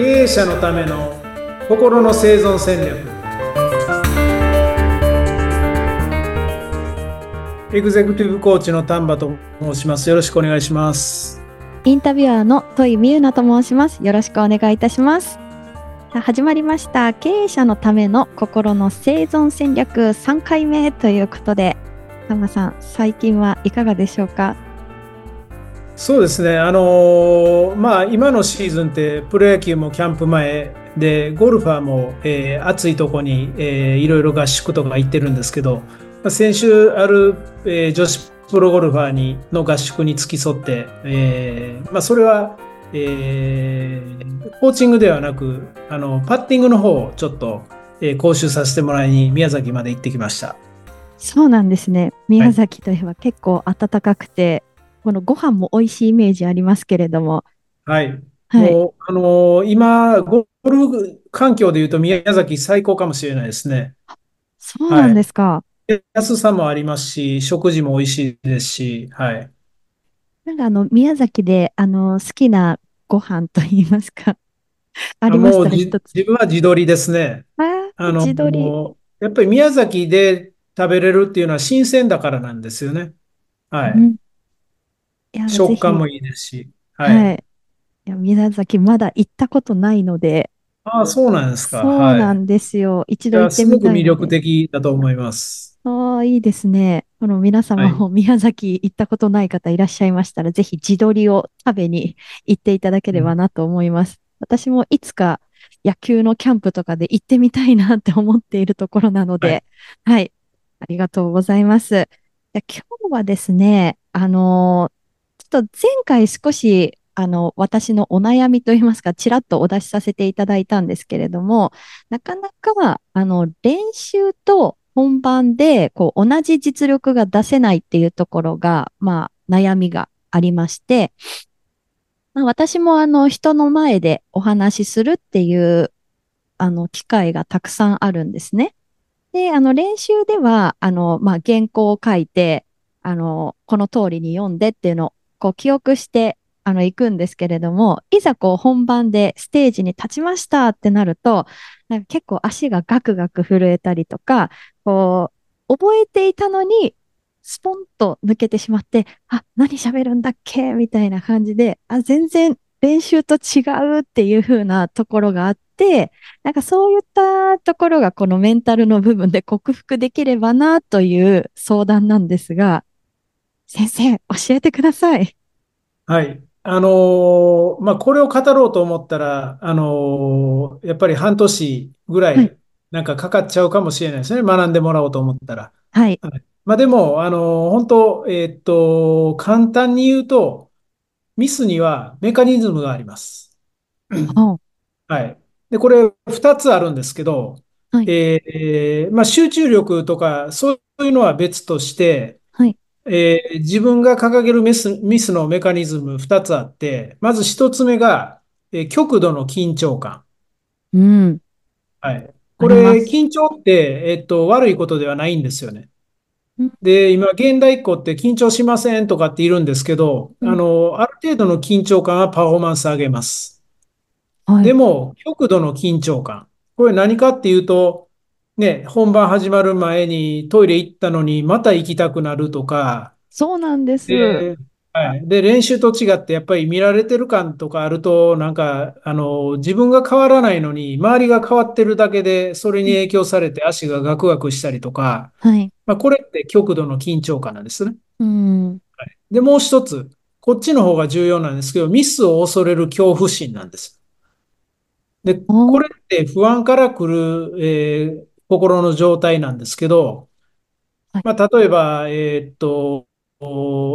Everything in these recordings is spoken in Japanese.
経営者のための心の生存戦略。エグゼクティブコーチの丹波と申します。よろしくお願いします。インタビュアーの戸井美優奈と申します。よろしくお願いいたします。始まりました。経営者のための心の生存戦略3回目ということで丹波さん最近はいかがでしょうか？そうですね、あの、まあ、今のシーズンってプロ野球もキャンプ前でゴルファーも、えー、暑いとこに、えー、いろいろ合宿とか行ってるんですけど、まあ、先週ある、えー、女子プロゴルファーにの合宿に付き添って、えーまあ、それは、えー、コーチングではなくあのパッティングの方をちょっと、えー、講習させてもらいに宮崎まで行ってきました。そうなんですね。宮崎といえば結構暖かくて、このご飯も美味しいイメージありますけれども。はい。はい、もう、あのー、今、ゴルフ環境で言うと宮崎最高かもしれないですね。そうなんですか。はい、安さもありますし、食事も美味しいですし、はい。なんかあの、宮崎で、あの、好きなご飯と言いますか、ありましたね、自分は地鶏ですね。あの、地鶏。やっぱり宮崎で食べれるっていうのは新鮮だからなんですよね。はい。うん食感もいいですし。はい。はい、いや宮崎まだ行ったことないので。ああ、そうなんですか。そうなんですよ。はい、一度行ってみたいすごく魅力的だと思います。ああ、いいですね。この皆様も宮崎行ったことない方いらっしゃいましたら、はい、ぜひ地鶏を食べに行っていただければなと思います。うん、私もいつか野球のキャンプとかで行ってみたいなって思っているところなので、はい、はい、ありがとうございます。今日はですね、あのーと前回少し、あの、私のお悩みといいますか、ちらっとお出しさせていただいたんですけれども、なかなか、あの、練習と本番で、こう、同じ実力が出せないっていうところが、まあ、悩みがありまして、まあ、私もあの、人の前でお話しするっていう、あの、機会がたくさんあるんですね。で、あの、練習では、あの、まあ、原稿を書いて、あの、この通りに読んでっていうのをこう記憶してあの行くんですけれども、いざこう本番でステージに立ちましたってなると、なんか結構足がガクガク震えたりとか、こう、覚えていたのに、スポンと抜けてしまって、あ、何喋るんだっけ？みたいな感じで、あ、全然練習と違うっていう風なところがあって、なんかそういったところがこのメンタルの部分で克服できればなという相談なんですが、先生、教えてください。はい。あのー、まあ、これを語ろうと思ったら、あのー、やっぱり半年ぐらい、なんかかかっちゃうかもしれないですね。はい、学んでもらおうと思ったら。はい。まあ、でも、あのー、本当、えっと、簡単に言うと、ミスにはメカニズムがあります。はい。で、これ2つあるんですけど、はい、えー、まあ、集中力とか、そういうのは別として、えー、自分が掲げるミスミスのメカニズム2つあって、まず1つ目が、えー、極度の緊張感。うん。はい。これ、緊張って、えっと、悪いことではないんですよね。で、今、現代っ子って緊張しませんとかっているんですけど、うん、あの、ある程度の緊張感はパフォーマンス上げます。はい、でも、極度の緊張感。これ何かっていうと、ね、本番始まる前にトイレ行ったのにまた行きたくなるとか。そうなんです。で、はい、で練習と違ってやっぱり見られてる感とかあると、なんか、あの、自分が変わらないのに、周りが変わってるだけで、それに影響されて足がガクガクしたりとか、はい。まあ、これって極度の緊張感なんですね。うん。はい、で、もう一つ、こっちの方が重要なんですけど、ミスを恐れる恐怖心なんです。で、これって不安から来る、えー、心の状態なんですけど、まあ、例えば、えー、っと、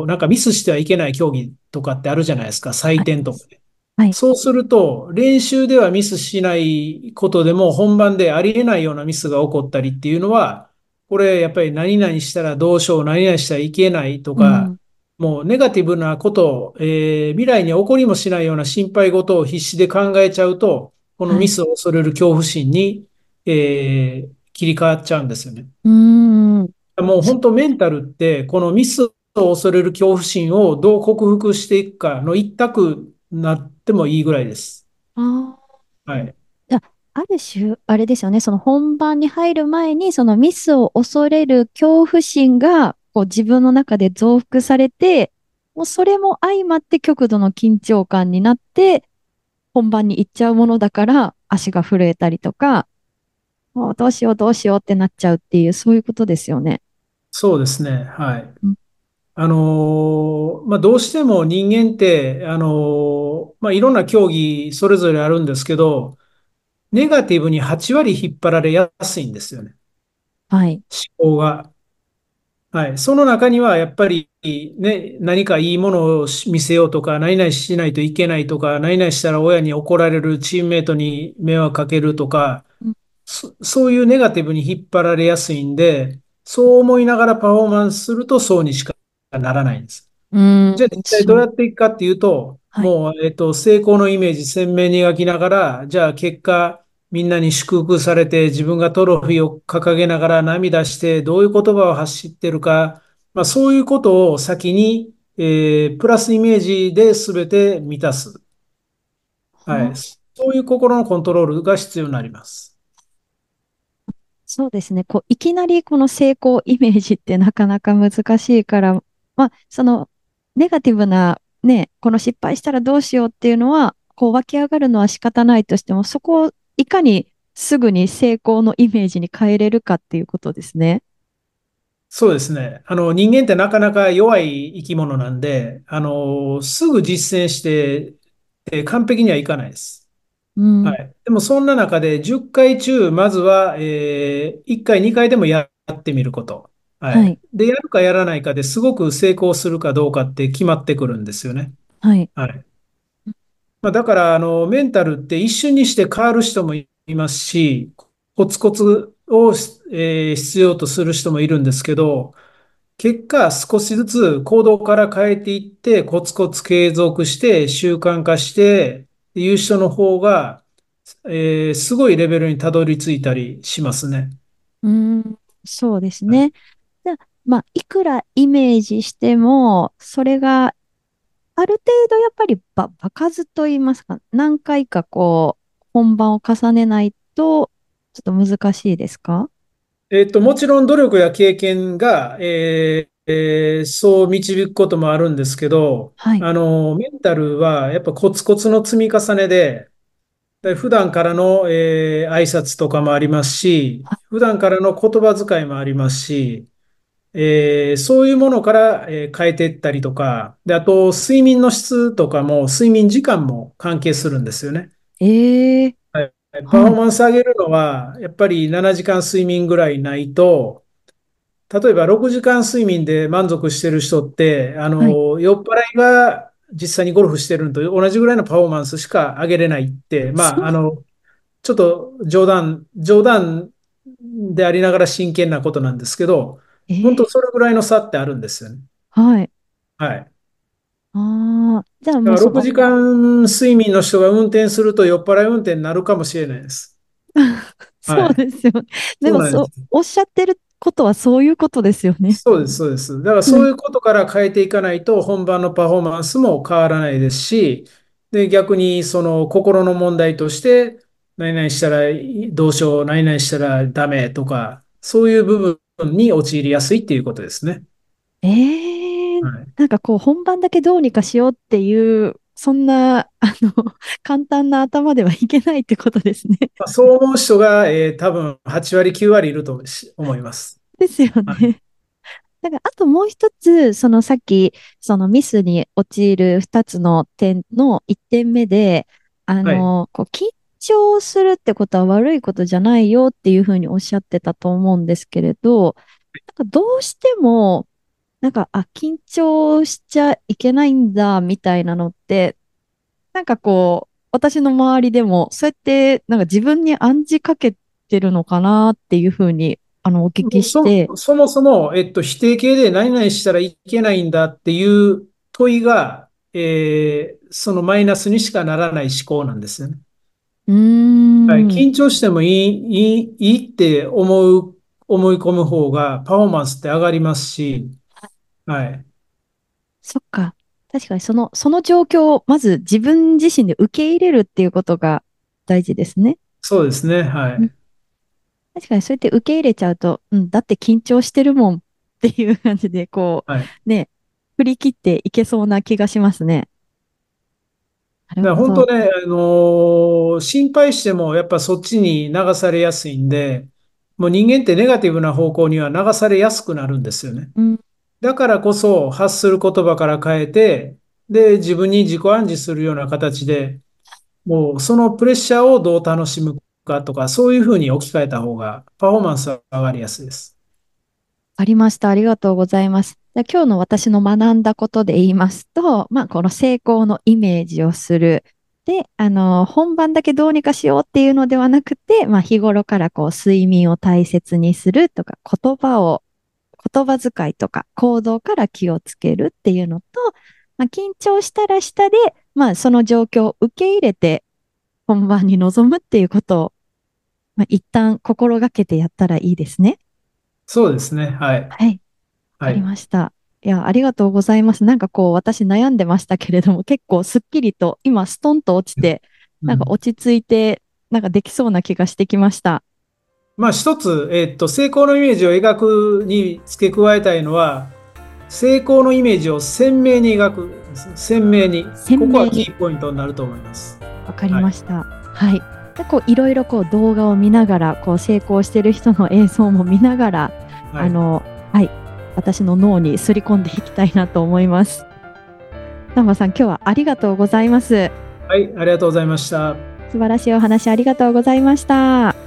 なんかミスしてはいけない競技とかってあるじゃないですか、採点とかで。はい、そうすると、練習ではミスしないことでも、本番でありえないようなミスが起こったりっていうのは、これやっぱり何々したらどうしよう、何々したらいけないとか、うん、もうネガティブなことを、えー、未来に起こりもしないような心配事を必死で考えちゃうと、このミスを恐れる恐怖心に、はい、えー、切り替わっちゃうんですよね。うん。もう本当メンタルって、このミスを恐れる恐怖心をどう克服していくかの一択になってもいいぐらいです。あはい。ある種、あれですよね、その本番に入る前に、そのミスを恐れる恐怖心が、こう自分の中で増幅されて、もうそれも相まって極度の緊張感になって、本番に行っちゃうものだから、足が震えたりとか、もうどうしようどうしようってなっちゃうっていう、そういうことですよね。そうですね。はい。うんあのーまあ、どうしても人間って、あのーまあ、いろんな競技それぞれあるんですけど、ネガティブに8割引っ張られやすいんですよね。はい。思考が。はい。その中には、やっぱり、ね、何かいいものを見せようとか、何々しないといけないとか、何々したら親に怒られる、チームメイトに迷惑かけるとか、うんそ、そういうネガティブに引っ張られやすいんで、そう思いながらパフォーマンスするとそうにしかならないんです。うーん、じゃあ実際どうや。っていくかっていうと、はい。もう、えっと、成功のイメージ鮮明に描きながら、じゃあ結果、みんなに祝福されて、自分がトロフィーを掲げながら涙して、どういう言葉を発してるか、まあ、そういうことを先に、えープラスイメージで全て満たす。はい。はそういう心のコントロールが必要になります。そうですね。こう、いきなりこの成功イメージって なかなか難しいから、まあ、その、ネガティブな、ね、この失敗したらどうしようっていうのは、こう湧き上がるのは仕方ないとしても、そこをいかにすぐに成功のイメージに変えれるかっていうことですね。そうですね。あの、人間ってなかなか弱い生き物なんで、あの、すぐ実践して、え完璧にはいかないです。うん。はい。でもそんな中で10回中、まずは、えー、1回、2回でもやってみること。はい。はい。で、やるかやらないかですごく成功するかどうかって決まってくるんですよね。はい。はい。まあ、だから、あの、メンタルって一瞬にして変わる人もいますし、コツコツを、えー必要とする人もいるんですけど、結果、少しずつ行動から変えていって、コツコツ継続して習慣化していう人の方が、えーすごいレベルにたどり着いたりしますね。うーん。そうですはいね。じゃあ、まあ、いくらイメージしても、それがある程度やっぱりば、場数と言いますか、何回かこう、本番を重ねないと、ちょっと難しいですか？えっと、もちろん努力や経験が、えーえーそう導くこともあるんですけど、はい。あの、メンタルはやっぱコツコツの積み重ねで、で普段からの、えー挨拶とかもありますし、は普段からの言葉遣いもありますし、えーそういうものから、えー変えていったりとか、で、あと、睡眠の質とかも、睡眠時間も関係するんですよね。ええはいパフォーはい。マンス上げるのは、やっぱり7時間睡眠ぐらいないと、例えば6時間睡眠で満足してる人って、あはい。の、酔っ払いが実際にゴルフしてるのと同じぐらいのパフォーマンスしか上げれないって、まあ、あ。の、ちょっと冗談、冗談でありながら真剣なことなんですけど、本当ええそれぐらいの差ってあるんですよね。はい。はい。ああ、じゃあ6もうその、時間睡眠の人が運転すると酔っ払い運転になるかもしれないです。そうはい。ですよね。でもそう。おっしゃってることはそういうことですよね。そうです、そうです。だからはい。そういうことから変えていかないと本番のパフォーマンスも変わらないですし、で、逆にその心の問題として、何々したらどうしよう、何々したらダメとか、そういう部分に陥りやすいっていうことですね。ええはい。なんかこう本番だけどうにかしようっていう、そんな、あの、簡単な頭ではいけないってことですね。まあ、そう思う人が、えー多分8割、9割いるとし思います。ですよはい。ね。だから、あともう一つ、そのさっき、そのミスに陥る二つの点の一点目で、あはい。の、こう、緊張するってことは悪いことじゃないよっていうふうにおっしゃってたと思うんですけれど、なんかどうしても、なんか、あ、緊張しちゃいけないんだ、みたいなのって、なんかこう、私の周りでも、そうやって、なんか自分に暗示かけてるのかなっていうふうに、あの、お聞きして、そもそも、えっと、否定形で何々したらいけないんだっていう問いが、えーそのマイナスにしかならない思考なんですよね。うん、緊張してもいい、いい、いいって思う、思い込む方がパフォーマンスって上がりますし、はい。そっか。確かにその、その状況をまず自分自身で受け入れるっていうことが大事ですね。そうですね。はい。確かにそうやって受け入れちゃうと、うん、だって緊張してるもんっていう感じで、こう、はい、ね、振り切っていけそうな気がしますね。だから本当ね、あのー、心配してもやっぱそっちに流されやすいんで、もう人間ってネガティブな方向には流されやすくなるんですよね。うん、だからこそ発する言葉から変えて、で、自分に自己暗示するような形で、もうそのプレッシャーをどう楽しむかとか、そういうふうに置き換えた方がパフォーマンスは上がりやすいです。ありました。ありがとうございます。今日の私の学んだことで言いますと、まあ、この成功のイメージをする。で、あの、本番だけどうにかしようっていうのではなくて、まあ、日頃からこう、睡眠を大切にするとか、言葉を、言葉遣いとか、行動から気をつけるっていうのと、まあ、緊張したら下で、まあ、その状況を受け入れて、本番に臨むっていうことを、まあ、一旦心がけてやったらいいですね。そうですね。はい。はい。ありました。いや、ありがとうございます。なんかこう、私悩んでましたけれども、結構すっきりと、今、ストンと落ちて、なんか落ち着いて、なんかできそうな気がしてきました。まあ、一つ、えっと、成功のイメージを描くに付け加えたいのは、成功のイメージを鮮明に描く、鮮明に。鮮明にここはキーポイントになると思います。わかりました。はい。はい、でこういろいろこう動画を見ながら、こう成功してる人の映像も見ながら、はい、あの、はい、私の脳にすり込んでいきたいなと思います。南波さん、今日はありがとうございます。はい、ありがとうございました。素晴らしいお話ありがとうございました。